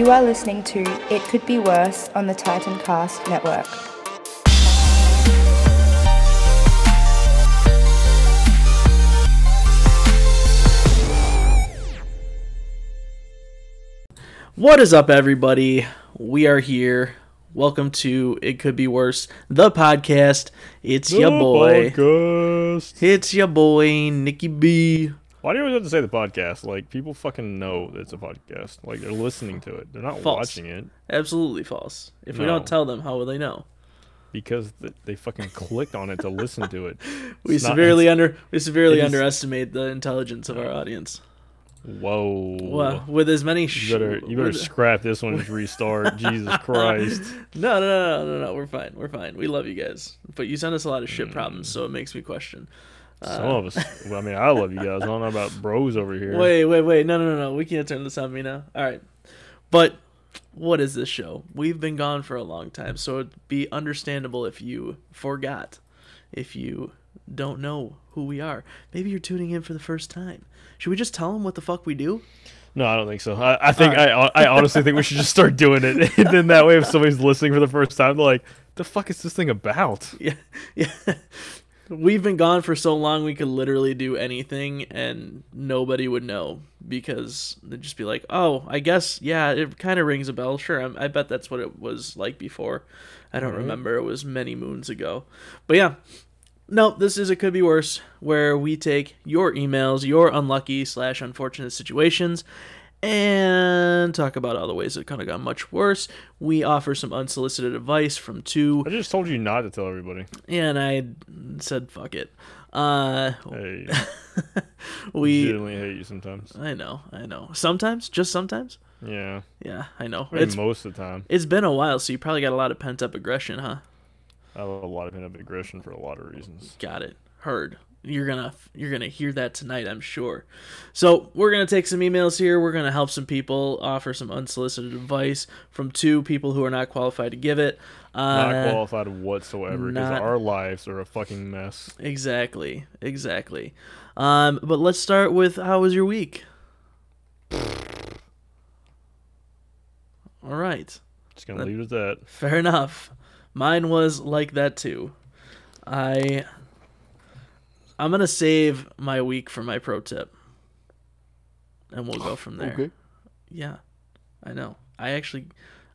You are listening to It Could Be Worse on the Titan Cast Network. What is up, everybody? We are here. Welcome to It Could Be Worse, the podcast. It's your boy. Podcast. It's your boy, Nikki B. Why do you always have to say the podcast? Like people fucking know it's a podcast. Like they're listening to it. They're not False. watching it Absolutely false. If we don't tell them, how will they know? because th- they fucking clicked on it to listen to it. We It's not- severely under we severely underestimate the intelligence of our audience. Whoa. Well, with as many sh- you better you better scrap this one and restart. Jesus Christ. No, no, no, no, no, no. We're fine. We're fine. We love you guys, but you send us a lot of Mm. shit problems, so it makes me question. Some of us. Well, I mean, I love you guys. I don't know about bros over here. Wait, wait, wait. No, no, no, no. We can't turn this on me now. All right. But what is this show? We've been gone for a long time, so it'd be understandable if you forgot, if you don't know who we are. Maybe you're tuning in for the first time. Should we just tell them what the fuck we do? No, I don't think so. I, I think Alright. I I honestly think we should just start doing it, and then that way, if somebody's listening for the first time, they're like, "The fuck is this thing about?" Yeah, yeah. We've been gone for so long, we could literally do anything, and nobody would know because they'd just be like, "Oh, I guess, yeah, it kind of rings a bell. Sure, I, I bet that's what it was like before. I don't Right. remember. It was many moons ago, but yeah." No, this is it could be worse, where we take your emails, your unlucky slash unfortunate situations, and talk about all the ways it kind of got much worse. We offer some unsolicited advice from two I just told you not to tell everybody. Yeah, and I said fuck it. Uh Hey, we legitimately hate you sometimes. I know, I know. Sometimes, just sometimes. Yeah, Yeah, I know. maybe It's most of the time. it's been a while, so you probably got a lot of pent up aggression, huh? I have a lot of pent-up aggression for a lot of reasons. Got it. Heard. You're gonna you're gonna hear that tonight, I'm sure. So we're gonna take some emails here. We're gonna help some people, offer some unsolicited advice from two people who are not qualified to give it. Not Uh, qualified whatsoever because our lives are a fucking mess. Exactly, exactly. Um, but let's start with how was your week? All right, Just gonna leave it at that. fair enough. Mine was like that too. I I'm gonna save my week for my pro tip, and we'll go from there. Yeah, I know. I actually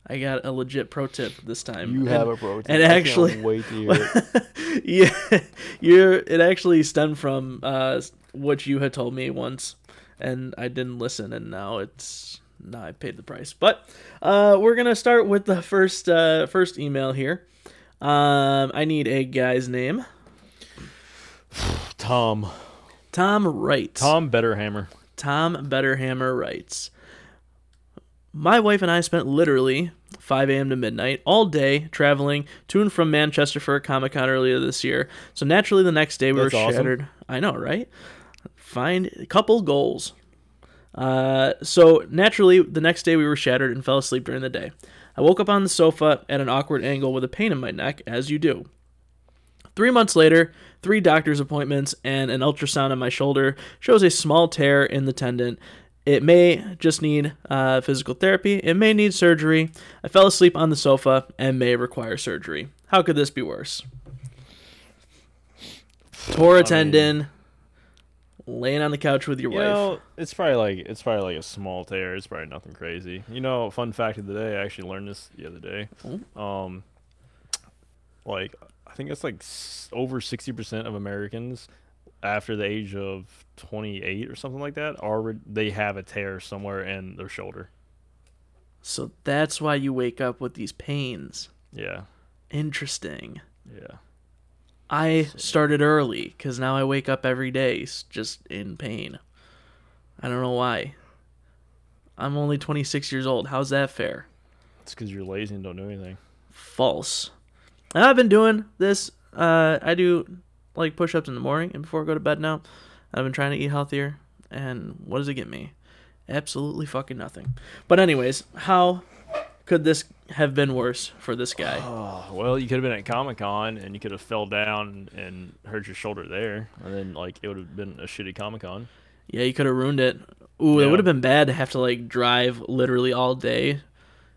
I got a legit pro tip this time. You and- have a pro tip. and actually- wait to hear it. yeah, you're. It actually stemmed from uh, what you had told me once, and I didn't listen, and now it's now I paid the price. But uh, we're gonna start with the first uh, first email here. Um, I need a guy's name. Tom. Tom Wright. Tom Betterhammer. Tom Betterhammer writes My wife and I spent literally 5 a.m. to midnight all day traveling to and from Manchester for a Comic Con earlier this year. So naturally, the next day we That's were awesome. shattered. I know, right? Find a couple goals. Uh, so naturally, the next day we were shattered and fell asleep during the day. I woke up on the sofa at an awkward angle with a pain in my neck, as you do. Three months later, three doctor's appointments and an ultrasound on my shoulder shows a small tear in the tendon. It may just need uh, physical therapy. It may need surgery. I fell asleep on the sofa and may require surgery. How could this be worse? Tore a tendon, laying on the couch with your You wife. know, it's probably like it's probably like a small tear. It's probably nothing crazy. You know, fun fact of the day. I actually learned this the other day. Um, like think it's like over sixty percent of Americans after the age of twenty eight or something like that are they have a tear somewhere in their shoulder. So that's why you wake up with these pains. Yeah, Interesting. yeah. I started early because now I wake up every day just in pain. I don't know why. I'm only 26 years old. How's that fair? It's because you're lazy and don't do anything. False. And I've been doing this. Uh, I do like push ups in the morning and before I go to bed now. I've been trying to eat healthier. And what does it get me? Absolutely fucking nothing. But, anyways, how could this have been worse for this guy? Oh, well, you could have been at Comic Con and you could have fell down and hurt your shoulder there, and then like it would have been a shitty Comic Con. Yeah, you could have ruined it. Ooh, it would have been bad to have to like drive literally all day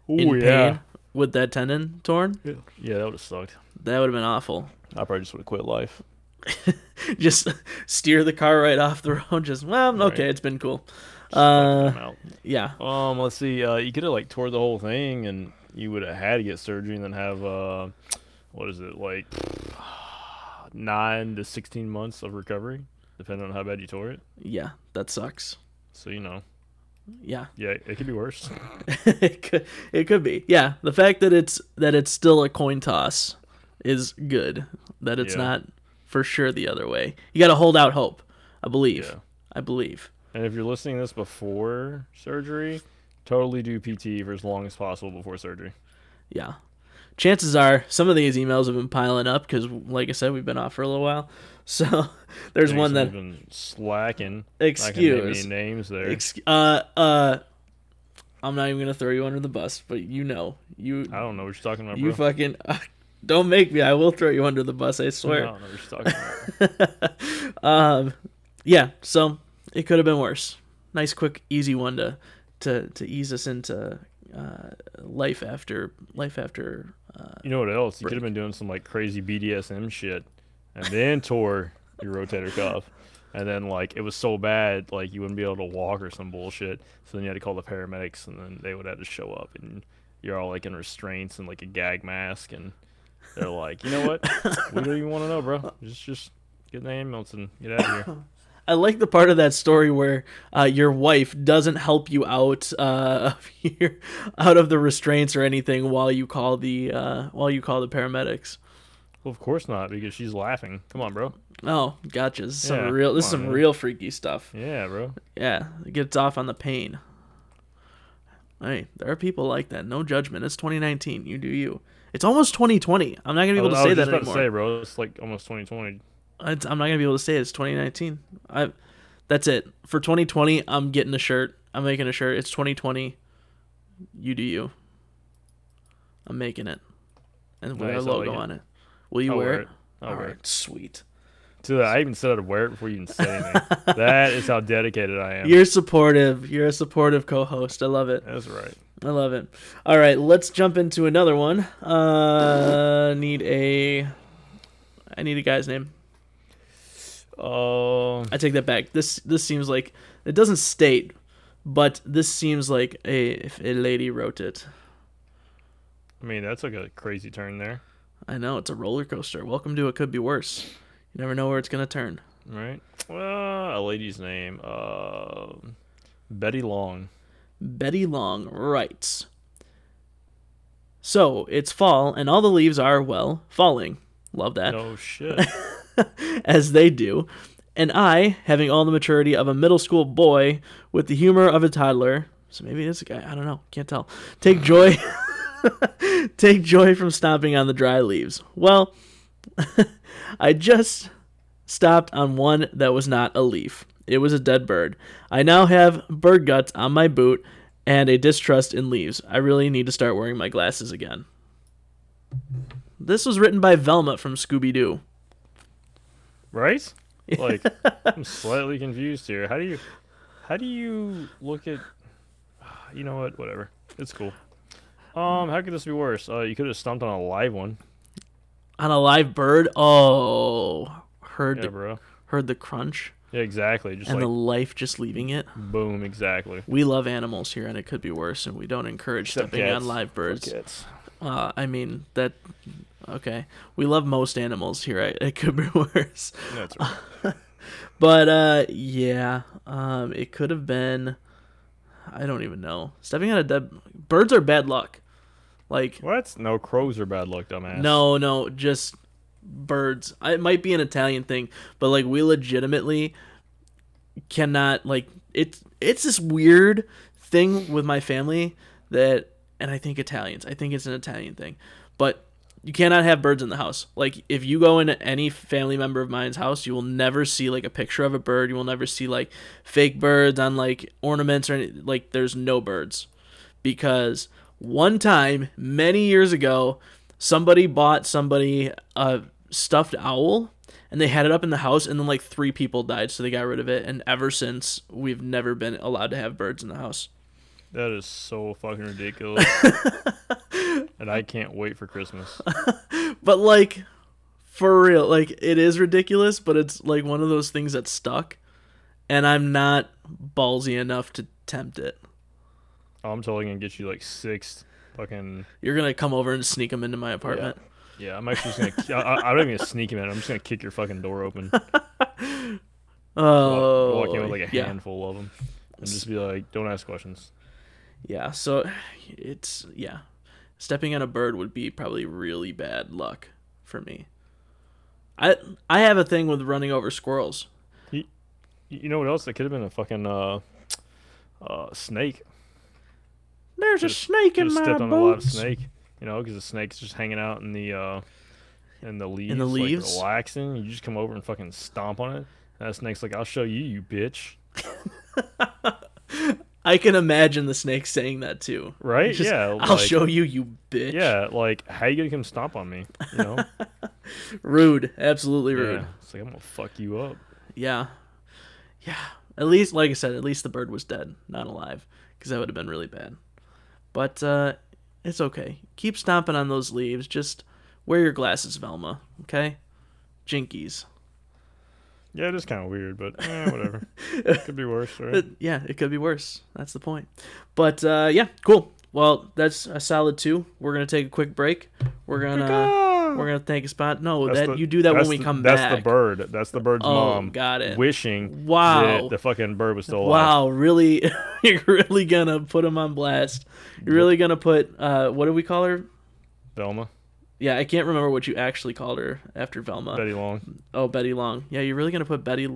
in Ooh, yeah. pain with that tendon torn. Yeah, yeah that would have sucked. That would have been awful. I probably just would have quit life. Just steer the car right off the road. Just well, okay, it's been cool. Uh, yeah, Um, let's see. Uh, you could have like tore the whole thing, and you would have had to get surgery, and then have uh, what is it like nine to sixteen months of recovery, depending on how bad you tore it. yeah, that sucks. So you know, Yeah, yeah, it could be worse. it could it could be. Yeah, the fact that it's that it's still a coin toss is good. That it's Yeah. not for sure the other way. You got to hold out hope. I believe. Yeah. I believe. And if you're listening to this before surgery, totally do PT for as long as possible before surgery. Yeah. Chances are some of these emails have been piling up because, like I said, we've been off for a little while. So there's one that been slacking. Excuse. names there. Ex- uh uh. I'm not even gonna throw you under the bus, but you know you I don't know what you're talking about, you bro. fucking don't make me. I will throw you under the bus. I swear. I don't know what you're talking about. um, yeah. So it could have been worse. Nice, quick, easy one to to to ease us into uh, life after life after. Uh, You know what else? You Break. could have been doing some like crazy BDSM shit, and then tore your rotator cuff, and then like it was so bad like you wouldn't be able to walk or some bullshit. So then you had to call the paramedics, and then they would have to show up, and you're all like in restraints and like a gag mask, and they're like, you know what? we don't even want to know, bro. Just just get in the ambulance and get out of here. I like the part of that story where uh, your wife doesn't help you out uh, of your, out of the restraints or anything while you call the uh, while you call the paramedics. Well, of course not, because she's laughing. Come on, bro. Oh, gotcha. This is some Yeah, real. This is some man. real freaky stuff. Yeah, bro. Yeah, it gets off on the pain. Hey, there are people like that. No judgment. It's 2019. You do you. It's almost 2020. I'm not gonna be able to I say was that about anymore. to say, bro. It's like almost 2020. I'm not gonna be able to say it. It's 2019. I. That's it for 2020. I'm getting a shirt. I'm making a shirt. It's 2020. You do you. I'm making it, and with Nice, our I like logo on it. Will you I'll wear, it? it. All right, it. sweet. Dude, I even said I'd wear it before you even said anything. that is how dedicated I am. You're supportive. You're a supportive co-host. I love it. That's right. I love it. All right, let's jump into another one. Uh, need a. I need a guy's name. Um, I take that back. This this seems like it doesn't state, but this seems like a if a lady wrote it. I mean, that's like a crazy turn there, I know it's a roller coaster. Welcome to it could be worse. You never know where it's gonna turn. right? Well, a lady's name, uh, Betty Long. Betty Long writes. So it's fall, and all the leaves are well falling. Love that. No shit. as they do, and I, having all the maturity of a middle school boy with the humor of a toddler, so maybe it's a guy, I don't know, can't tell, take joy take joy from stomping on the dry leaves. Well, I just stopped on one that was not a leaf. It was a dead bird. I now have bird guts on my boot and a distrust in leaves. I really need to start wearing my glasses again. This was written by Velma from Scooby Doo. Right? Like, I'm slightly confused here. How do you, how do you look at? You know what? Whatever. It's cool. Um, how could this be worse? Uh, you could have stomped on a live one. on a live bird. Oh, heard Yeah, the, heard the crunch Yeah, exactly. Just and like the life just leaving it. boom, exactly. We love animals here, and it could be worse, and we don't encourage Except stepping on live birds. Cats. Uh, I mean that. Okay, we love most animals here. It could be worse, That's right. but uh, yeah, um, it could have been. I don't even know. Stepping on a dead birds are bad luck. Like What? No, crows are bad luck, dumbass. No, no, just birds. I- It might be an Italian thing, but like we legitimately cannot like it's it's this weird thing with my family that and I think Italians. I think it's an Italian thing. But you cannot have birds in the house. Like if you go into any family member of mine's house, you will never see like a picture of a bird. You will never see like fake birds on like ornaments or any, like there's no birds because one time many years ago somebody bought somebody a stuffed owl and they had it up in the house and then like three people died so they got rid of it and ever since we've never been allowed to have birds in the house That is so fucking ridiculous. and I can't wait for Christmas. But like for real, like it is ridiculous, but it's like one of those things that stuck and I'm not ballsy enough to tempt it. Oh, I'm totally gonna get you like six fucking. You're going to come over and sneak them into my apartment. Yeah, I'm actually just gonna. I, I, I'm not even gonna sneak him in. I'm just gonna kick your fucking door open. Oh. walk in with like a yeah. handful of them, and just be like, "Don't ask questions." Yeah, so it's yeah. Stepping on a bird would be probably really bad luck for me. I I have a thing with running over squirrels. You, you know what else? That could have been a fucking uh, uh, snake. There's a Just- snake in Could my stepped on a lot of boots. snake. You know, because the snake's just hanging out in the uh, in the leaves, the like, relaxing. You just come over and fucking stomp on it. And that snake's like, "I'll show you, you bitch." I can imagine the snake saying that too. Right? Just, yeah. I'll like- show you, you bitch. Yeah, like how you gonna come stomp on me? You know? Rude. Absolutely rude. yeah. It's like I'm gonna fuck you up. Yeah. Yeah. At least, like I said, at least the bird was dead, not alive, because that would have been really bad. But uh, it's okay. Keep stomping on those leaves. Just wear your glasses, Velma. Okay. Jinkies. Yeah, it is kind of weird, but eh, whatever. Could be worse, right? But yeah, it could be worse. That's the point. But uh, yeah, cool. Well, that's a solid two. We're gonna take a quick break. We're gonna we're gonna thank a spot. No, That's that the- you do that when we the- come that's back. That's the bird. That's the bird's Oh, mom. got it. Wishing Wow. that the fucking bird was still alive. Wow, really? You're really gonna put him on blast. You're really gonna put uh, what do we call her? Velma, Yeah, I can't remember what you actually called her after Velma. Betty Long. Oh, Betty Long. Yeah, you're really gonna put Betty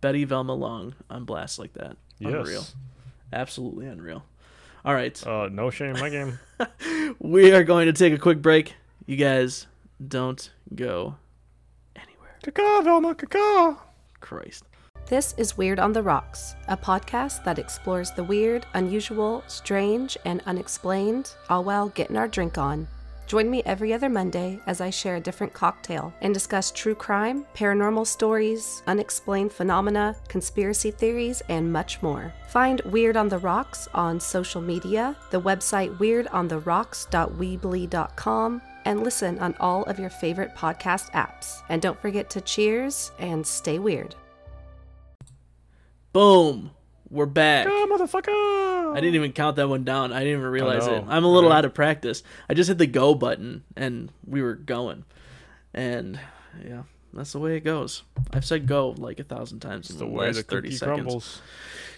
Betty Velma Long on blast like that? Yes. Unreal. Absolutely unreal. All right, Uh, no shame in my game. we are going to take a quick break. You guys don't go anywhere. Caca, Velma, caca. Christ. This is Weird on the Rocks, a podcast that explores the weird, unusual, strange, and unexplained, all while getting our drink on. Join me every other Monday as I share a different cocktail and discuss true crime, paranormal stories, unexplained phenomena, conspiracy theories, and much more. Find Weird on the Rocks on social media, the website weirdontheRocks.weebly.com, and listen on all of your favorite podcast apps. And don't forget to cheers and stay weird. Boom. We're back. Ah, motherfucker. I didn't even count that one down. I didn't even realize it. I'm a little right? out of practice. I just hit the go button and we were going. And yeah, that's the way it goes. I've said go like a thousand times in the the, way last the 30 seconds. crumbles.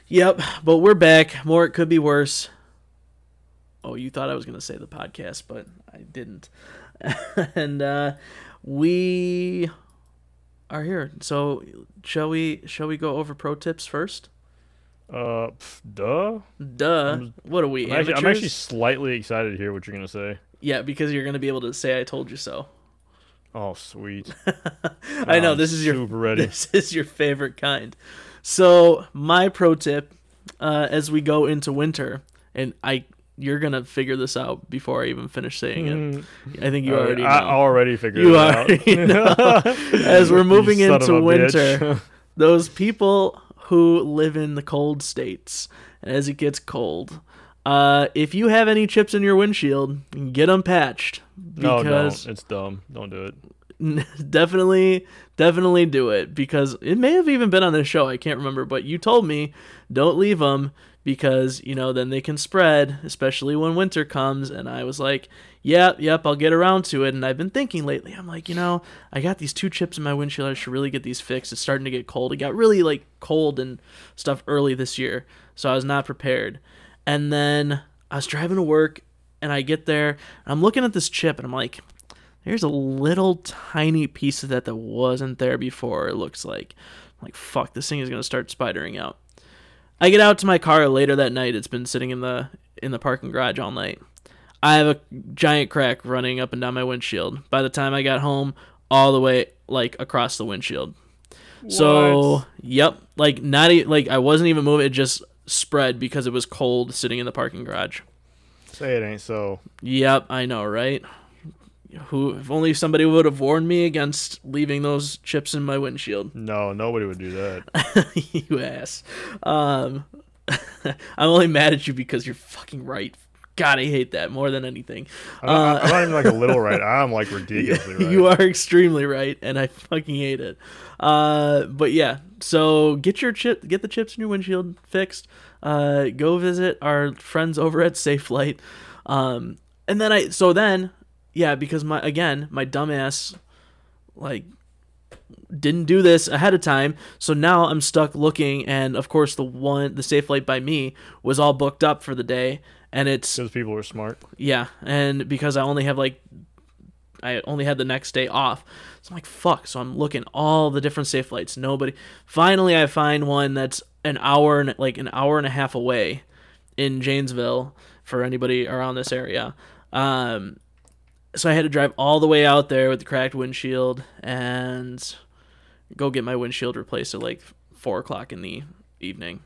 Yep, but we're back. More it could be worse. Oh, you thought I was going to say the podcast, but I didn't. and uh we are here. So, shall we shall we go over pro tips first? Uh, pff, duh. Duh. what are we? I'm actually, I'm actually slightly excited to hear what you're gonna say. Yeah, because you're going to be able to say I told you so. Oh, sweet. I know I'm this is your ready. This is your favorite kind. So, my pro tip uh, as we go into winter, and I you're going to figure this out before I even finish saying it. I think you already know. I already figured You it already out. As we're moving into winter, those people who live in the cold states as it gets cold uh, if you have any chips in your windshield get them patched no, because don't. It's dumb. Don't do it. definitely definitely do it because it may have even been on this show i can't remember but you told me don't leave them because you know then they can spread especially when winter comes. And i was like yep yep i'll get around to it. And i've been thinking lately i'm like you know i got these two chips in my windshield. I should really get these fixed. It's starting to get cold. It got really like cold and stuff early this year so i was not prepared. And then i was driving to work and i get there and i'm looking at this chip and i'm like there's a little tiny piece of that that wasn't there before it looks like. I'm like fuck this thing is going to start spidering out i get out to my car later that night it's been sitting in the in the parking garage all night i have a giant crack running up and down my windshield by the time i got home all the way like across the windshield What? so yep like not e- like i wasn't even moving it just spread because it was cold sitting in the parking garage Say it ain't so. Yep, I know, right? Who if only somebody would have warned me against leaving those chips in my windshield. No, nobody would do that. you ass. Um I'm only mad at you because you're fucking right. God, I hate that more than anything. I'm, not, I'm not even like a little right. I'm like ridiculously right. You are extremely right, and I fucking hate it. Uh, but yeah, so get your chip, get the chips in your windshield fixed. Uh, go visit our friends over at Safelite. Um, and then I, so then, yeah, because my again, my dumbass, like, didn't do this ahead of time. So now I'm stuck looking, and of course the one, the Safelite by me was all booked up for the day, and it's Because people are smart. yeah, and because I only have like I only had the next day off. So I'm like, fuck. So I'm looking all the different Safelites. Nobody. Finally, I find one that's an hour and like an hour and a half away in Janesville for anybody around this area. Um, so I had to drive all the way out there with the cracked windshield and go get my windshield replaced at like four o'clock in the evening.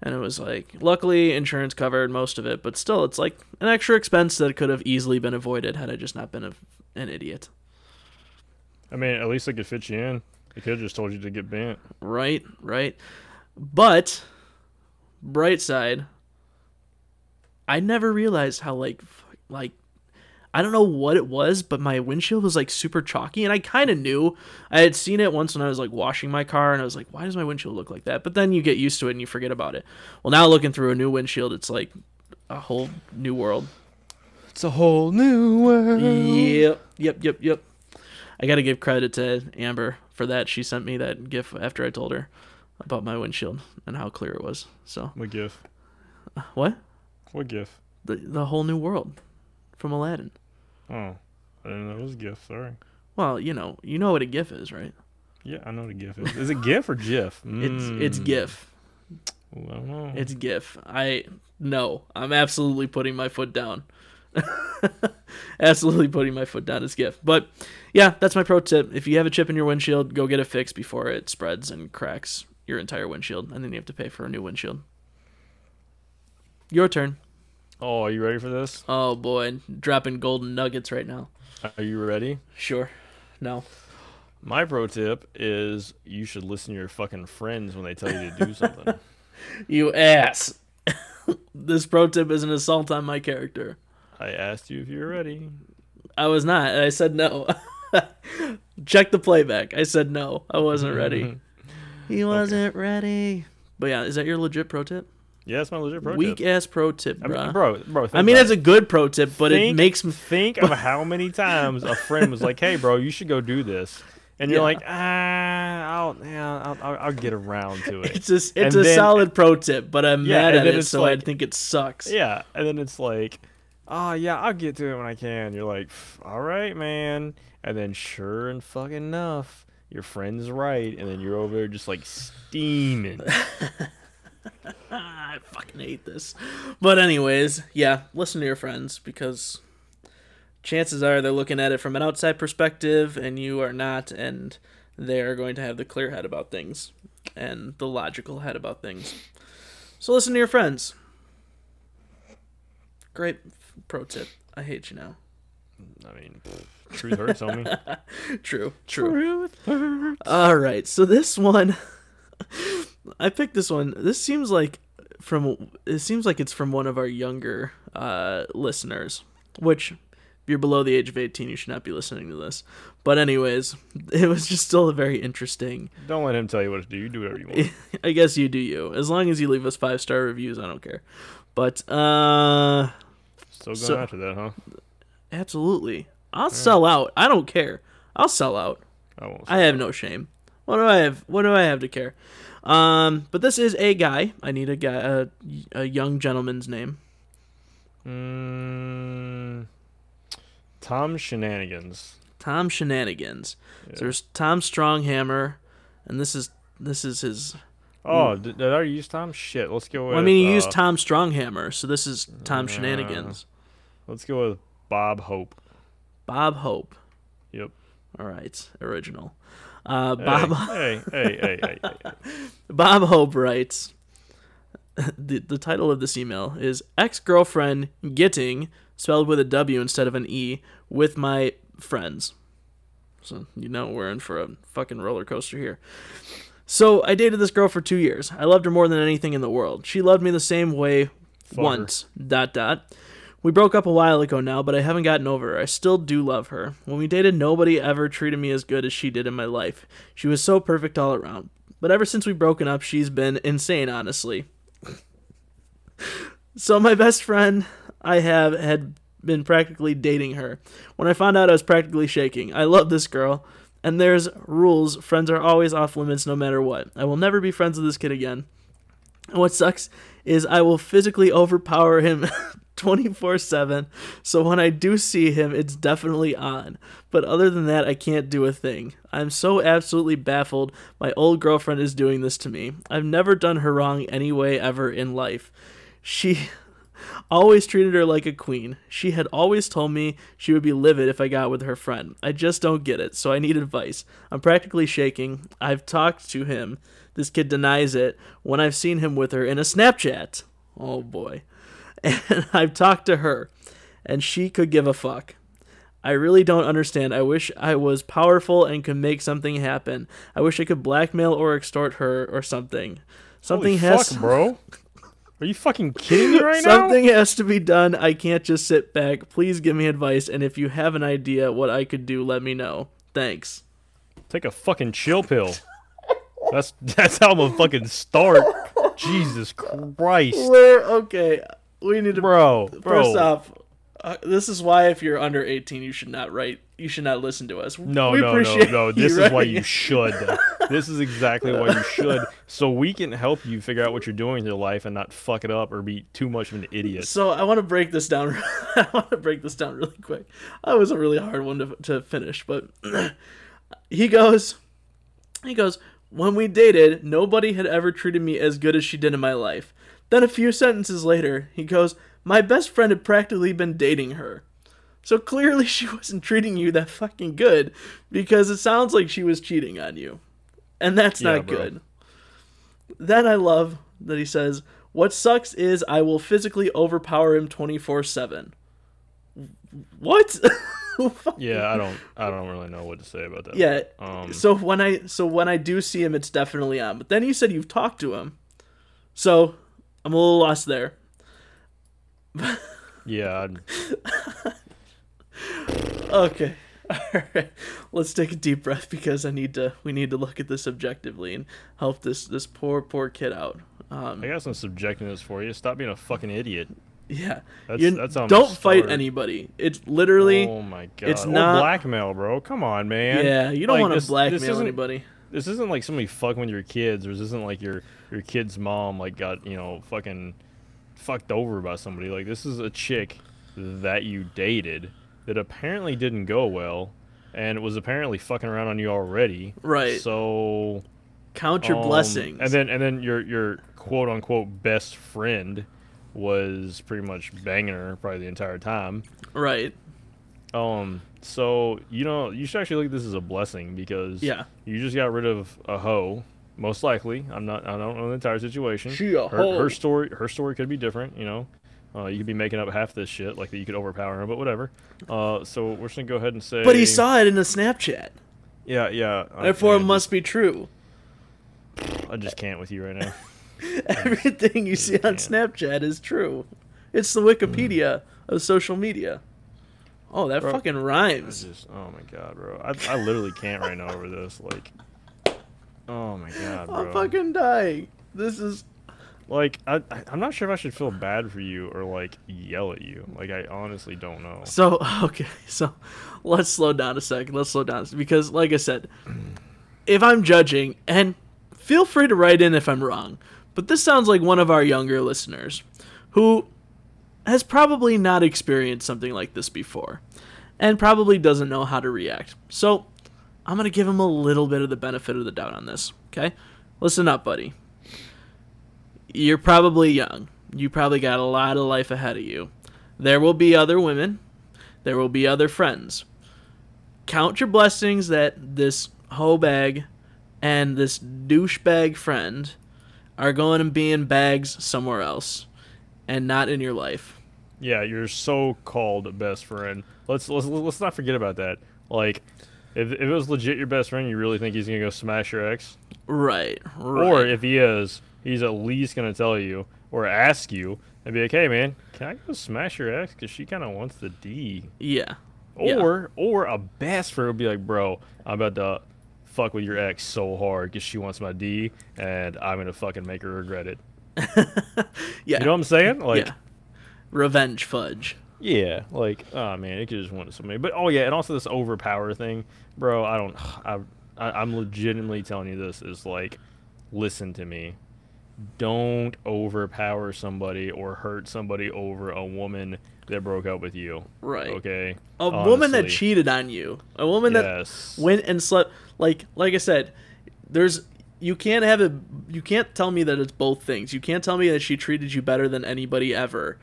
And it was like, luckily, insurance covered most of it, but still, it's like an extra expense that could have easily been avoided had I just not been a, an idiot. I mean, at least they could fit you in. They could have just told you to get bent. Right, right. But, bright side, I never realized how, like, like, I don't know what it was, but my windshield was like super chalky, and I kind of knew. I had seen it once when I was like washing my car, and I was like, "Why does my windshield look like that?" But then you get used to it and you forget about it. Well, now looking through a new windshield, it's like a whole new world. It's a whole new world. Yep, yep, yep, yep. I got to give credit to Amber for that. She sent me that gif after I told her about my windshield and how clear it was. So What gif? what? What gif? The the whole new world from Aladdin. Oh, I didn't know it was a gif. Sorry. Well, you know, you know what a gif is, right? Yeah, I know what a gif is. Is it gif or gif? It's it's Mm. GIF. Ooh, I don't know. It's GIF. I no, I'm absolutely putting my foot down. absolutely putting my foot down. It's GIF. But yeah, that's my pro tip. If you have a chip in your windshield, go get it fixed before it spreads and cracks your entire windshield, and then you have to pay for a new windshield. Your turn. Oh, are you ready for this? Oh boy, dropping golden nuggets right now. Are you ready? Sure. No. My pro tip is you should listen to your fucking friends when they tell you to do something. You ass. this pro tip is an assault on my character. I asked you if you were ready. I was not. and I said no. Check the playback. I said no. I wasn't ready. He wasn't ready. But yeah, is that your legit pro tip? Yeah, it's my legit pro tip. Weak tip. ass pro tip, I bro. mean, bro, bro. Think I mean, it. a good pro tip, but it makes me. think of how many times a friend was like, "Hey, bro, you should go do this," and you're Yeah. like, "Ah, I'll, yeah, I'll, I'll, I'll get around to it." It's just, And it's a then- solid pro tip, but I'm Yeah, mad at it, so I think it sucks. Yeah, and then it's like, oh yeah, I'll get to it when I can. You're like, all right, man. And then sure and fucking enough, your friend's right, and then you're over there just like steaming. I fucking hate this. But anyways, yeah, listen to your friends because chances are they're looking at it from an outside perspective and you are not and they're going to have the clear head about things and the logical head about things. So listen to your friends. Great pro tip. I hate you now. I mean, truth hurts, homie. True. True. Truth hurts. All right, so this one, I picked this one. This seems like from it seems like it's from one of our younger uh, listeners, which if you're below the age of 18, you should not be listening to this. But anyways, it was just still a very interesting. Don't let him tell you what to do. You do whatever you want. I guess you do you. As long as you leave us five star reviews, I don't care. But uh, Still going So- after that, huh? absolutely, I'll sell out. I don't care. I'll sell out. I won't. I have no shame. What do I have? What do I have to care? Um, but this is a guy. I need a guy, a, a young gentleman's name. Mm, Tom Shenanigans. Tom Shenanigans. So there's Tom Stronghammer, and this is this is his. Oh, did, did I use Tom? Shit. Let's go with. Well, I mean, you uh, used Tom Stronghammer, so this is Tom Shenanigans. Let's go with Bob Hope. Bob Hope. Yep. All right, original. Uh, Bob hey, hey, hey, hey, hey. Bob Hope writes. The, the title of this email is ex girlfriend getting spelled with a W instead of an E with my friends. So you know we're in for a fucking roller coaster here. So I dated this girl for two years. I loved her more than anything in the world. She loved me the same way once. Dot dot. We broke up a while ago now, but I haven't gotten over her. I still do love her. When we dated, nobody ever treated me as good as she did in my life. She was so perfect all around. But ever since we've broken up, she's been insane, honestly. so my best friend I have had been practically dating her. When I found out, I was practically shaking. I love this girl. And there's rules. Friends are always off limits no matter what. I will never be friends with this kid again. And what sucks is I will physically overpower him 24 7. So when I do see him, it's definitely on. But other than that, I can't do a thing. I'm so absolutely baffled my old girlfriend is doing this to me. I've never done her wrong anyway ever in life. She always treated her like a queen. She had always told me she would be livid if I got with her friend. I just don't get it, so I need advice. I'm practically shaking. I've talked to him. This kid denies it when I've seen him with her in a Snapchat. Oh boy. And I've talked to her, and she could give a fuck. I really don't understand. I wish I was powerful and could make something happen. I wish I could blackmail or extort her or something. Something Holy has fuck, bro. Are you fucking kidding me right Something now? Something has to be done. I can't just sit back. Please give me advice, and if you have an idea what I could do, let me know. Thanks. Take a fucking chill pill. That's that's how I'm gonna fucking start. Jesus Christ, We're okay. We need to. bro, bro. First off, uh, this is why if you're under 18, you should not write. You should not listen to us. No, we no, no, no. This is why you should. this is exactly why you should. So we can help you figure out what you're doing in your life and not fuck it up or be too much of an idiot. So I want to break this down. I want to break this down really quick. That was a really hard one to to finish, but he goes, he goes. When we dated, nobody had ever treated me as good as she did in my life. Then a few sentences later, he goes, "My best friend had practically been dating her." So clearly she wasn't treating you that fucking good because it sounds like she was cheating on you. And that's Yeah, not bro. good. Then I love that he says, What sucks is I will physically overpower him 24 7. What? Yeah, I don't, I don't really know what to say about that. yeah. Um, so when I so when I do see him, it's definitely on. But then you said you've talked to him, so I'm a little lost there. yeah, Okay. Alright. Let's take a deep breath because I need to we need to look at this objectively and help this this poor poor kid out. Um I got some subjectiveness for you. Stop being a fucking idiot. Yeah. That's- You that's don't fight anybody. It's literally oh my god, it's Or not- blackmail, bro. Come on, man. Yeah, you don't Like, want to this- this blackmail isn't- anybody. This isn't like somebody fucking with your kids, or this isn't like your your kid's mom like got you know fucking fucked over by somebody. Like this is a chick that you dated that apparently didn't go well, and was apparently fucking around on you already. Right. So Count your um, blessings. And then and then your your quote unquote best friend was pretty much banging her probably the entire time. right. Um, so you know you should actually look at this as a blessing because Yeah. you just got rid of a hoe. Most likely, I'm not. I don't know the entire situation. She a her, hoe. her story. Her story could be different. You know, uh, you could be making up half this shit, like that you could overpower him, but whatever. Uh, so we're just gonna go ahead and say. But he saw it in a Snapchat. Yeah, yeah. I- Therefore it must be true. I just can't with you right now. Everything you see on. Snapchat is true. It's the Wikipedia mm. of social media. Oh, that Bro, fucking rhymes. just, oh my god, bro. I, I literally can't right now over this. Like, oh my god, bro. I'm fucking dying. This is Like, I, I- I'm not sure if I should feel bad for you or like yell at you. Like, I honestly don't know. So okay, so let's slow down a second. Let's slow down because, like I said, if I'm judging, and feel free to write in if I'm wrong, but this sounds like one of our younger listeners who has probably not experienced something like this before, and probably doesn't know how to react. So I'm gonna give him a little bit of the benefit of the doubt on this. Okay, listen up, buddy. You're probably young. You probably got a lot of life ahead of you. There will be other women. There will be other friends. Count your blessings that this hoe bag and this douchebag friend are going to be in bags somewhere else and not in your life. Yeah, your so-called best friend. Let's let's let's not forget about that. Like, if, if it was legit your best friend, you really think he's gonna go smash your ex? Right. Right. Or if he is, he's at least gonna tell you or ask you and be like, "Hey, man, can I go smash your ex? Cause she kind of wants the D." yeah. Yeah. Or or a best friend would be like, "Bro, I'm about to fuck with your ex so hard because she wants my D, and I'm gonna fucking make her regret it." Yeah. You know what I'm saying? Like, yeah. Revenge fudge. Yeah, like oh man, it could just want somebody. But oh yeah, and also this overpower thing, bro. I don't. I, I I'm legitimately telling you this is like, listen to me. Don't overpower somebody or hurt somebody over a woman that broke up with you. Right. Okay. A woman that cheated on you. A woman that went and slept like like I said, there's you can't have it you can't tell me that it's both things. You can't tell me that she treated you better than anybody ever.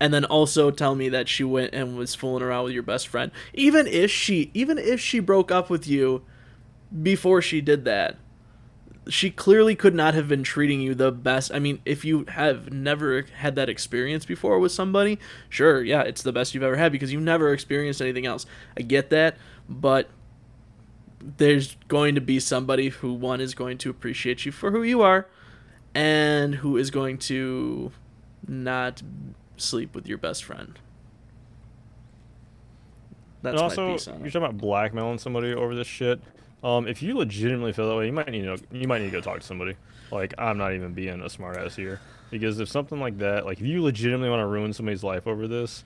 And then also tell me that she went and was fooling around with your best friend. Even if she even if she broke up with you before she did that, she clearly could not have been treating you the best. I mean, if you have never had that experience before with somebody, sure, yeah, it's the best you've ever had because you've never experienced anything else. I get that, but there's going to be somebody who one is going to appreciate you for who you are and who is going to not sleep with your best friend. That's and my also, piece on you're talking about blackmailing somebody over this shit. Um, if you legitimately feel that way, you might need to you might need to go talk to somebody. Like I'm not even being a smartass here, because if something like that, like if you legitimately want to ruin somebody's life over this,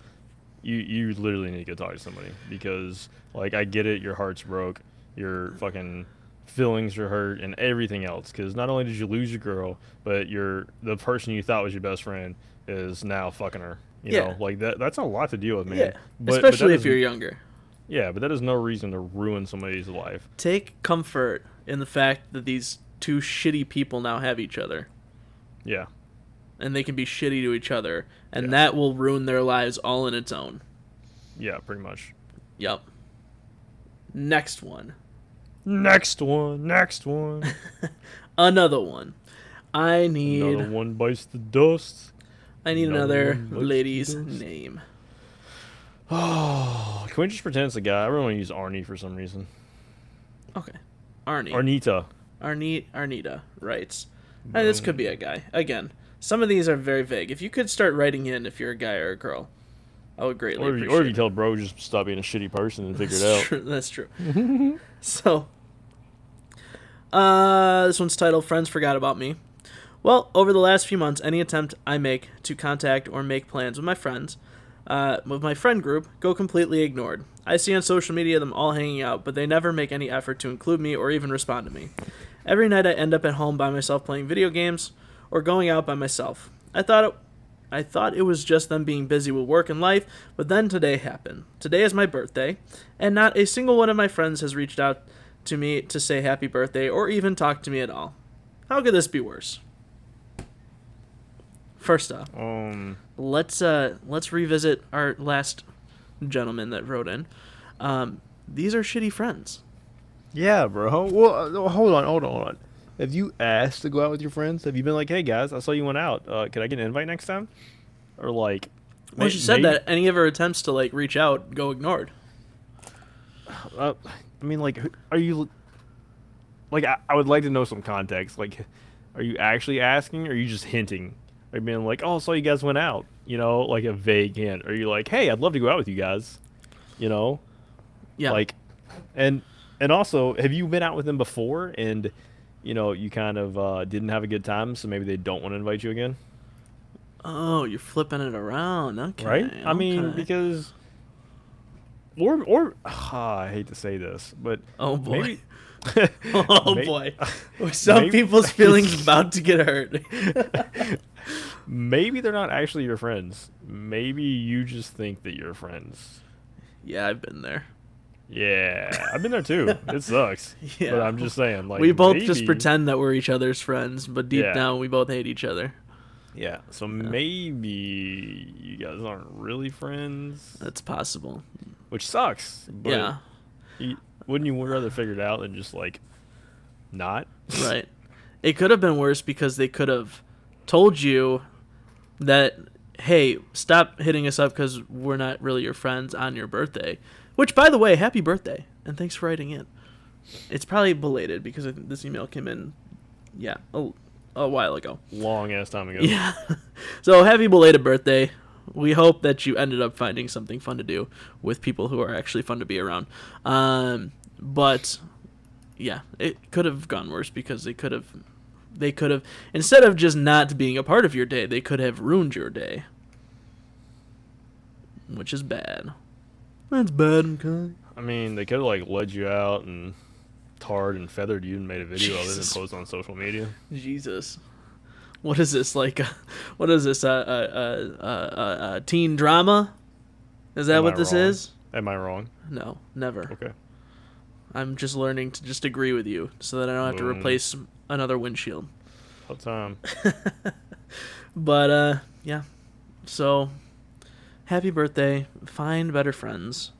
you you literally need to go talk to somebody because like I get it, your heart's broke, your fucking feelings are hurt, and everything else. Because not only did you lose your girl, but your the person you thought was your best friend is now fucking her. You Yeah. know, like that. That's a lot to deal with, man. Yeah, But- but especially if you're younger. Yeah, but that is no reason to ruin somebody's life. Take comfort in the fact that these two shitty people now have each other. Yeah. and they can be shitty to each other, and Yeah. that will ruin their lives all in its own. Yeah, pretty much. Yep. Next one. Next one, next one. Another one. I need Another one bites the dust. I need another another lady's name. Oh, can we just pretend it's a guy? I really want to use Arnie for some reason. Okay. Arnie. Arnita. Arnie Arnita writes. Uh, this could be a guy. Again, some of these are very vague. If you could start writing in if you're a guy or a girl, I would greatly Or if, you, or if you tell bro just stop being a shitty person and figure it out. true. That's true. so, uh, this one's titled "Friends Forgot About Me." Well, over the last few months, any attempt I make to contact or make plans with my friends, uh, with my friend group, go completely ignored. I see on social media them all hanging out, but they never make any effort to include me or even respond to me. Every night I end up at home by myself playing video games or going out by myself. I thought it I thought it was just them being busy with work and life, but then today happened. Today is my birthday, and not a single one of my friends has reached out to me to say happy birthday or even talk to me at all. How could this be worse? First off, Um, let's uh let's revisit our last gentleman that wrote in. Um, these are shitty friends. yeah, bro. Well, uh, hold on, hold on, hold on. Have you asked to go out with your friends? Have you been like, hey guys, I saw you went out. Uh, can I get an invite next time? Or like, Well, may- she said may- that any of her attempts to like reach out go ignored. Uh, I mean, like, are you? Like, I, I would like to know some context. Like, are you actually asking, or are you just hinting? Are you being like, "Oh, so you guys went out?" You know, like a vague hint. Are you're like, "Hey, I'd love to go out with you guys," you know, Yeah. like, and and also, have you been out with them before, and you know, you kind of uh, didn't have a good time, so maybe they don't want to invite you again, oh, you're flipping it around. Okay. right? I mean, because. Or, or ah, I hate to say this, but Oh boy. maybe, Oh boy. Some maybe- people's feelings about to get hurt. Maybe they're not actually your friends. Maybe you just think that you're friends. yeah, I've been there. Yeah, I've been there too. It sucks. Yeah. But I'm just saying, like we both just pretend that we're each other's friends, but deep Yeah. down we both hate each other. Yeah. So maybe you guys aren't really friends, That's possible. which sucks. But yeah. you- wouldn't you rather figure it out than just like not? right. It could have been worse because they could have told you that, hey, stop hitting us up because we're not really your friends on your birthday. Which, by the way, happy birthday and thanks for writing in. It's probably belated because this email came in yeah, a, a while ago. Long ass time ago. Yeah. so happy belated birthday. We hope that you ended up finding something fun to do with people who are actually fun to be around. Um, but yeah, it could have gone worse because they could have they could have instead of just not being a part of your day, they could have ruined your day. Which is bad. That's bad, okay. I mean, they could have like led you out and tarred and feathered you and made a video of it and Jesus. post on social media. Jesus. What is this like? Uh, what is this? A uh, uh, uh, uh, uh, teen drama? Is that Am what I this wrong? is? Am I wrong? No, never. Okay. I'm just learning to just agree with you so that I don't have to replace another windshield. What time? But uh yeah. So happy birthday. Find better friends.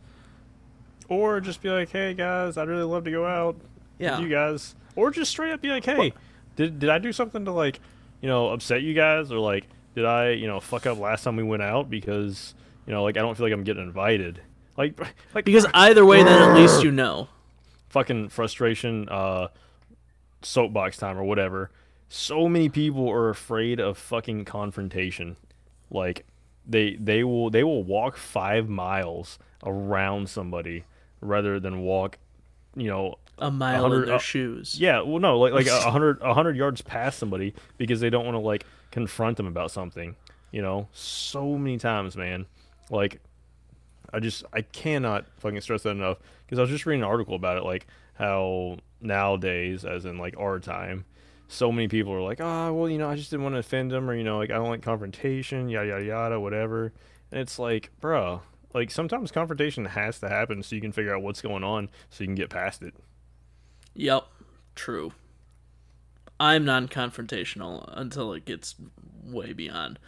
Or just be like, hey guys, I'd really love to go out Yeah. with you guys. Or just straight up be like, hey, did did I do something to like, you know, upset you guys or like did I, you know, fuck up last time we went out because, you know, like I don't feel like I'm getting invited. Like like Because either way then at least you know. fucking frustration uh soapbox time or whatever so many people are afraid of fucking confrontation. Like they they will they will walk five miles around somebody rather than walk you know A mile in their uh, shoes. yeah well no like like a a hundred a hundred yards past somebody because they don't want to like confront them about something you know? So many times man. Like I just I cannot fucking stress that enough because I was just reading an article about it, like how nowadays, as in like our time, so many people are like, oh, well, you know, I just didn't want to offend them, or you know, like I don't like confrontation, yada yada yada, whatever. And it's like, bro, like sometimes confrontation has to happen so you can figure out what's going on, so you can get past it. Yep. True. I'm non-confrontational until it gets way beyond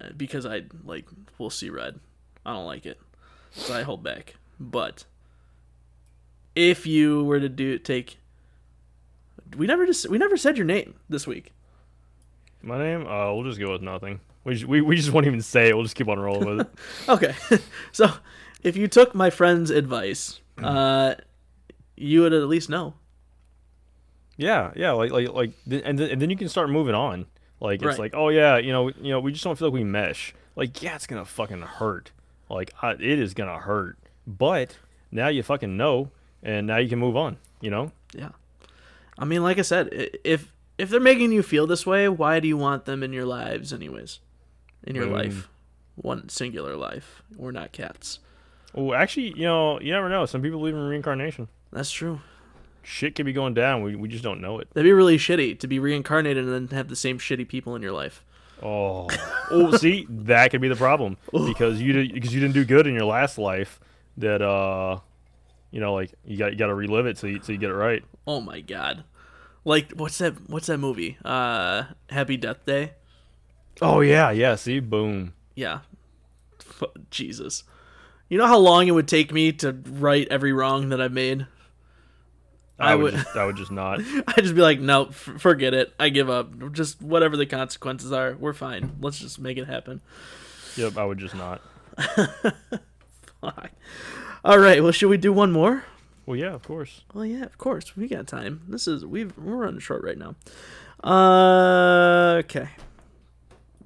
uh, because I like we'll see red. I don't like it. So I hold back. But if you were to do take we never just we never said your name this week. My name, uh, we'll just go with nothing. We just, we, we just won't even say it. We'll just keep on rolling with it. Okay. so if you took my friend's advice, uh you would at least know. Yeah, yeah, like like like, and then and then you can start moving on. Like it's Right. like, oh yeah, you know, you know, we just don't feel like we mesh. Like yeah, it's gonna fucking hurt. Like I, it is gonna hurt. But now you fucking know, and now you can move on. You know? Yeah. I mean, like I said, if if they're making you feel this way, why do you want them in your lives anyways? In your Boom. life. One singular life. We're not cats. Oh, actually, you know, you never know. Some people believe in reincarnation. That's true. Shit could be going down. We we just don't know it. That'd be really shitty to be reincarnated and then have the same shitty people in your life. Oh, oh, see, that could be the problem because you did because you didn't do good in your last life. That uh, you know, like you got you got to relive it so you so you get it right. Oh my god. Like what's that what's that movie? Uh Happy Death Day? Oh yeah, yeah. See, boom. Yeah. F- Jesus. You know how long it would take me to right every wrong that I've made? I, I would, just, I would just not. I'd just be like, no, f- forget it. I give up. Just whatever the consequences are, we're fine. Let's just make it happen. Yep, I would just not. Fuck. All right. Well, should we do one more? Well, yeah, of course. Well, yeah, of course. We got time. This is we've we're running short right now. Uh, okay.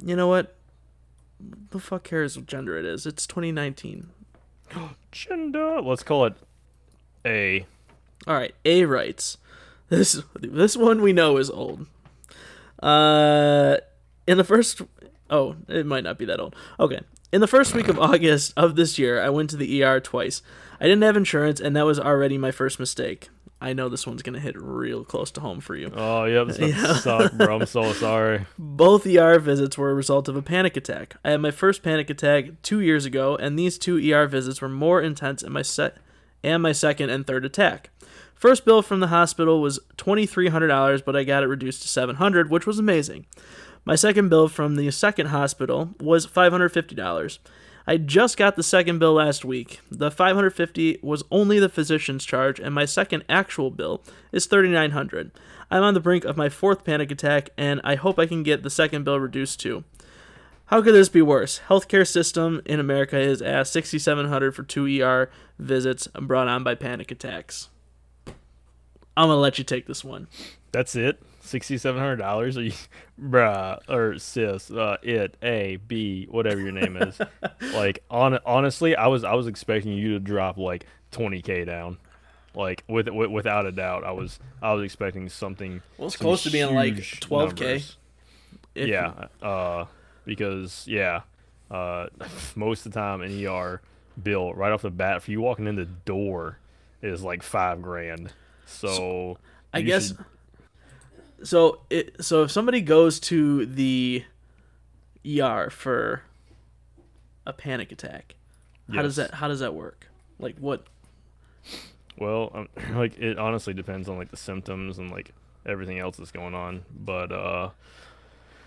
You know what? The fuck cares what gender it is? It's 2019. Gender. Let's call it A. All right, A writes. This this one we know is old. Uh, in the first, oh, it might not be that old. Okay, in the first week of August of this year, I went to the ER twice. I didn't have insurance, and that was already my first mistake. I know this one's gonna hit real close to home for you. Oh, yep, this yeah. suck, bro. I'm so sorry. Both ER visits were a result of a panic attack. I had my first panic attack two years ago, and these two ER visits were more intense in my set and my second and third attack. First bill from the hospital was twenty three hundred dollars, but I got it reduced to seven hundred, which was amazing. My second bill from the second hospital was five hundred fifty dollars. I just got the second bill last week. The $550 was only the physician's charge, and my second actual bill is $3,900. I'm on the brink of my fourth panic attack, and I hope I can get the second bill reduced too. How could this be worse? Healthcare system in America is at $6,700 for two ER visits brought on by panic attacks. I'm gonna let you take this one. That's it. Sixty seven hundred dollars? Are you, bruh, or sis, uh, it, a, b, whatever your name is. like, on honestly, I was I was expecting you to drop like twenty k down, like with, with without a doubt. I was I was expecting something. Well, it's close to being like 12K. yeah, uh, because yeah, uh, most of the time an ER bill right off the bat for you walking in the door is like five grand. So, I guess. should- So it so if somebody goes to the ER for a panic attack, how does that how does that work? Like what? Well, um, like it honestly depends on like the symptoms and like everything else that's going on, but uh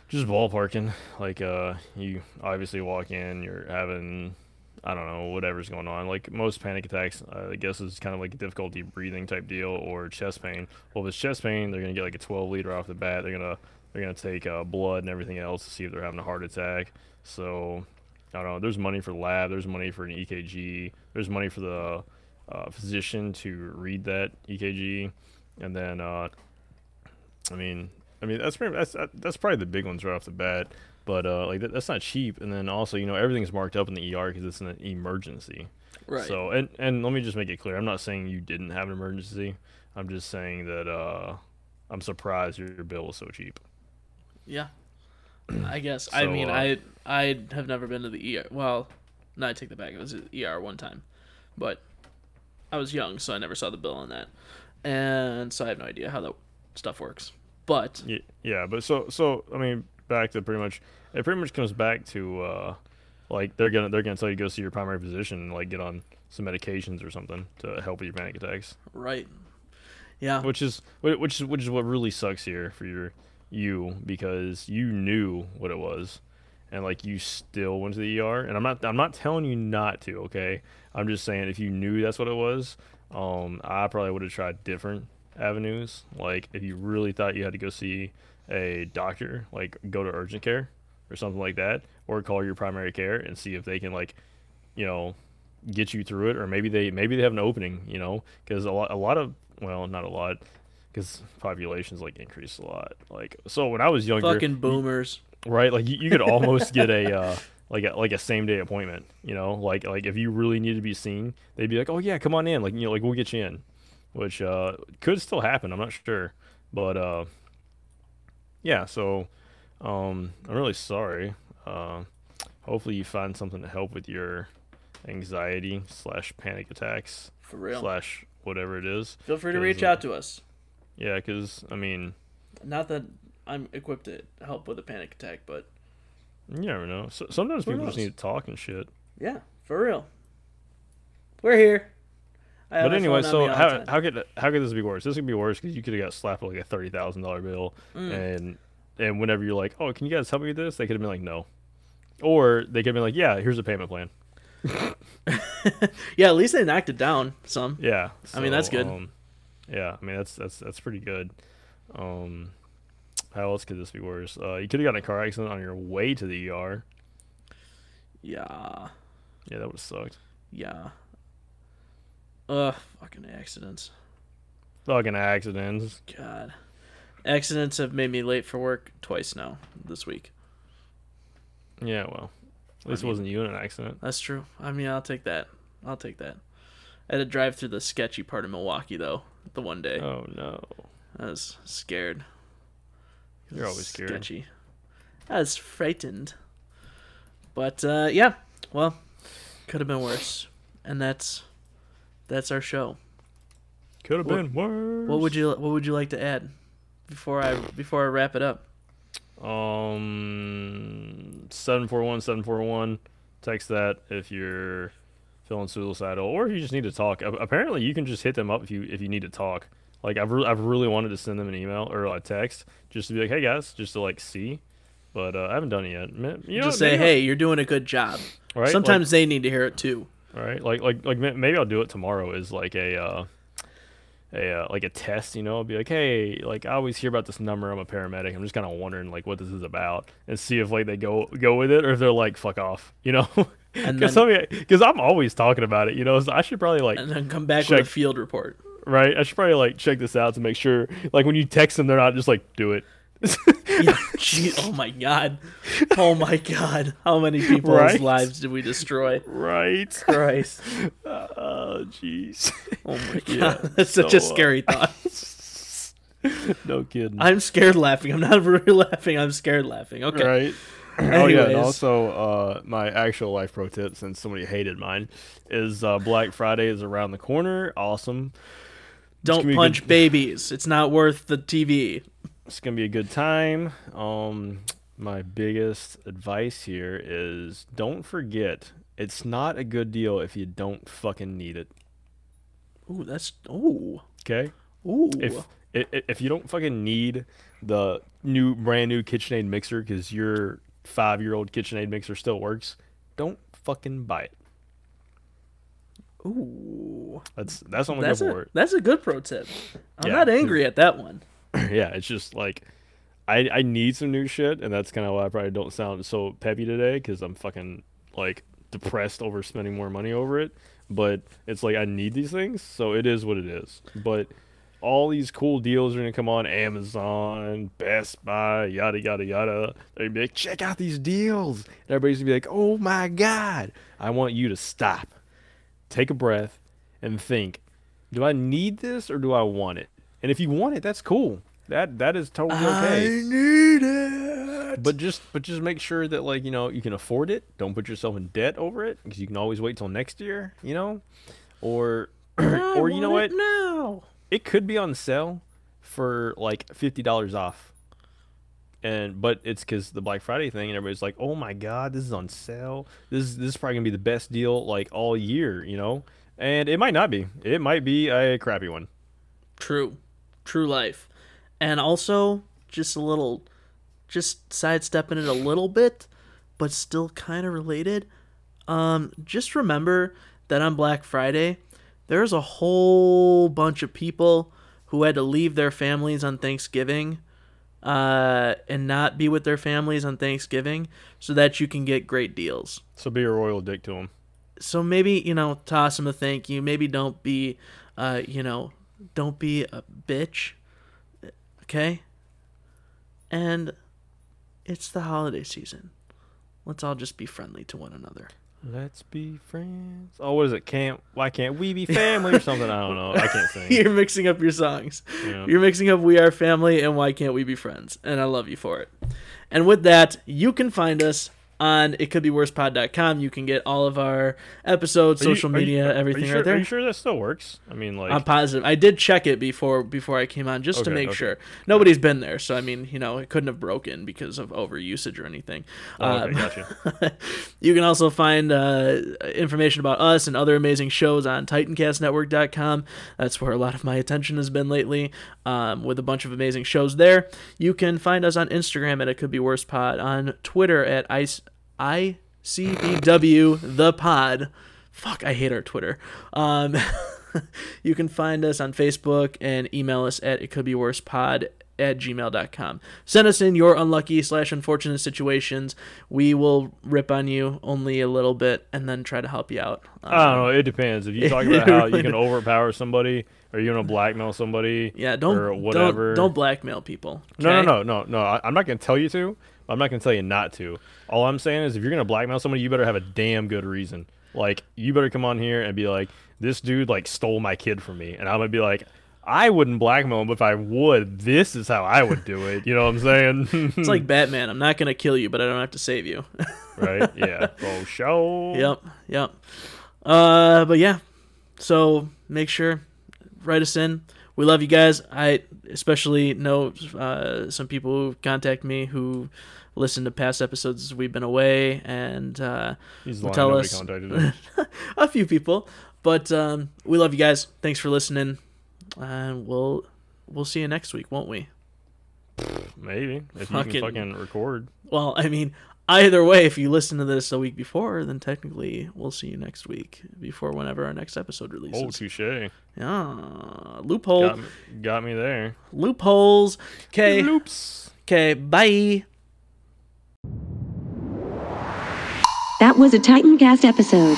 just ballparking. Like uh you obviously walk in, you're having I don't know, whatever's going on. Like most panic attacks, uh, I guess is kind of like a difficulty breathing type deal or chest pain. Well, if it's chest pain, they're gonna get like a 12 lead off the bat. They're gonna they're gonna take uh, blood and everything else to see if they're having a heart attack. So I don't know. There's money for lab. There's money for an EKG. There's money for the uh, physician to read that EKG, and then uh, I mean, I mean that's pretty, that's that's probably the big ones right off the bat. But uh, like that, that's not cheap. And then also, you know, everything's marked up in the ER because it's an emergency. Right. So and and let me just make it clear, I'm not saying you didn't have an emergency. I'm just saying that uh, I'm surprised your, bill was so cheap. yeah. I guess. I mean, uh, I I have never been to the ER. Well, no, I take the back. It was the ER one time, but I was young, so I never saw the bill on that, and so I have no idea how that stuff works. But Yeah, yeah, but so so I mean, back to pretty much it pretty much comes back to uh, like they're gonna they're gonna tell you to go see your primary physician and like get on some medications or something to help with your panic attacks, right, yeah, which is which is which is what really sucks here for your you because you knew what it was and like you still went to the ER and I'm not I'm not telling you not to, okay? I'm just saying if you knew that's what it was, um I probably would have tried different avenues. Like if you really thought you had to go see a doctor, like go to urgent care or something like that or call your primary care and see if they can like you know get you through it or maybe they maybe they have an opening, you know, cuz a lot a lot of well, not a lot because populations like increased a lot. Like so, when I was younger, fucking boomers. right? Like you, you could almost get a uh, like a like a same day appointment. You know, like like if you really need to be seen, they'd be like, "Oh yeah, come on in." Like you know, like we'll get you in, which uh, could still happen. I'm not sure, but uh, yeah. So um, I'm really sorry. Uh, hopefully you find something to help with your anxiety slash panic attacks For real. slash whatever it is. Feel free to reach out to us. Yeah, because I mean, Not that I'm equipped to help with a panic attack, but you never know. So, sometimes people just need to talk and shit. yeah, for real. We're here. But anyway, so me all the how, how could how could this be worse? This could be worse because you could have got slapped with like a thirty thousand dollar bill, Mm. and and whenever you're like, oh, can you guys help me with this? They could have been like, no, or they could have been like, yeah, here's a payment plan. yeah, at least they knocked it down some. Yeah, I mean, that's good. Um, yeah, I mean that's that's that's pretty good. Um, how else could this be worse? Uh, you could have gotten a car accident on your way to the ER. Yeah, Yeah, that would have sucked. yeah. Ugh, fucking accidents. Fucking accidents. God, accidents have made me late for work twice now this week. Yeah, well, at least mean- it wasn't you in an accident. That's true. I mean, I'll take that. I'll take that. I had to drive through the sketchy part of Milwaukee though. The one day Oh no. I was scared. You're always scared. Sketchy. I was frightened. But uh, yeah, well, could have been worse, and that's that's our show. Could have been worse. What would you What would you like to add before I before I wrap it up? Um, seven four one seven four one. Text that if you're feeling suicidal, or if you just need to talk. Apparently, you can just hit them up if you if you need to talk. Like I've re- I've really wanted to send them an email or a text just to be like, hey guys, just to like see, but uh, I haven't done it yet. You know, Just say, hey, you're doing a good job. Right? Sometimes they need to hear it too. Right, like like like maybe I'll do it tomorrow. Is like a. Uh, a uh, like a test, you know, I'll be like, hey, like I always hear about this number. I'm a paramedic. I'm just kind of wondering like what this is about, and see if like they go go with it or if they're like fuck off, you know. Because because I'm always talking about it, you know. So I should probably like And then come back Check. with a field report. right? I should probably like check this out to make sure. Like when you text them, they're not just like do it. Yeah, gee, oh my god. Oh my god. How many people's Right? lives did we destroy? Right. Christ. Oh, jeez. Oh my god. Yeah, That's such a so, uh, scary thought. no kidding. I'm scared laughing. I'm not really laughing. I'm scared laughing. Okay. Right. Oh yeah, and also uh, my actual life pro tip, since somebody hated mine, is uh, Black Friday is around the corner. Awesome. Don't gonna be a punch babies. It's not worth the TV. It's gonna be a good time. Um, my biggest advice here is don't forget it's not a good deal if you don't fucking need it. Ooh, that's ooh. Okay. Ooh. If if you don't fucking need the new brand new KitchenAid mixer because your five year old KitchenAid mixer still works, don't fucking buy it. ooh. That's that's only That's good a, for it. that's a good pro tip. I'm Yeah, not angry at that one. yeah, it's just like I I need some new shit, and that's kind of why I probably don't sound so peppy today because I'm fucking like depressed over spending more money over it. But it's like I need these things, so it is what it is. But all these cool deals are gonna come on Amazon, Best Buy, yada yada yada. They're gonna be like, check out these deals. And everybody's gonna be like, oh my god. I want you to stop, take a breath, and think, do I need this or do I want it? And if you want it, that's cool. That that is totally okay. I need it. But just but just make sure that like you know you can afford it. Don't put yourself in debt over it because you can always wait till next year. You know, or or you know what? No. It could be on sale for like fifty dollars off. And but it's because the Black Friday thing, and everybody's like, "Oh my God, this is on sale. This is this is probably gonna be the best deal like all year," you know. And it might not be. It might be a crappy one. True. True life. And also, just a little, just sidestepping it a little bit, but still kind of related. Um, just remember that on Black Friday, there's a whole bunch of people who had to leave their families on Thanksgiving uh, and not be with their families on Thanksgiving so that you can get great deals So be a royal dick to them. so maybe you know toss them a thank you maybe don't be uh you know don't be a bitch okay and it's the holiday season let's all just be friendly to one another Let's be friends. Oh, what is it? Can't why can't we be family or something? I don't know. I can't sing. you're mixing up your songs Yeah. you're mixing up we are family and why can't we be friends and i love you for it and with that you can find us on it could be worsepod.com you can get all of our episodes you- social media you everything sure- right there Are you sure that still works? I mean, like, I'm positive. I did check it before before I came on just to make okay. sure. Nobody's been there, so I mean, you know, it couldn't have broken because of over usage or anything. oh, okay, Um, gotcha. you can also find uh, information about us and other amazing shows on TitancastNetwork.com. That's where a lot of my attention has been lately, um, with a bunch of amazing shows there. You can find us on Instagram at It Could Be Worse Pod, on Twitter at ice ICBW the Pod. Fuck, I hate our Twitter. Um, you can find us on Facebook and email us at it could be worse pod at gmail.com. Send us in your unlucky slash unfortunate situations. We will rip on you only a little bit and then try to help you out. Um, I don't know. It depends. If you talk about how you can overpower somebody or you're gonna blackmail somebody, yeah, don't, or don't whatever. don't blackmail people. No, okay? no, no, no, no. I, I'm not gonna tell you to. I'm not gonna tell you not to. All I'm saying is, if you're gonna blackmail somebody, you better have a damn good reason. Like, you better come on here and be like, "This dude like stole my kid from me," and I'm gonna be like, "I wouldn't blackmail him, but if I would, this is how I would do it." You know what I'm saying? It's like Batman. I'm not going to kill you, but I don't have to save you. right? Yeah. For sure. Yep, yep. Uh, but yeah, so make sure write us in. We love you guys. I especially know uh, some people who contact me who listen to past episodes as we've been away, and uh, lying. tell us a few people. But um, we love you guys. Thanks for listening, and we'll we'll see you next week, won't we? Maybe if Fucking- you can fucking record. Well, I mean, either way, if you listen to this a week before, then technically we'll see you next week before whenever our next episode releases. Oh, touche. Yeah, loophole, Got me, got me there. loopholes. Okay, Loops. okay, bye. That was a Titancast episode.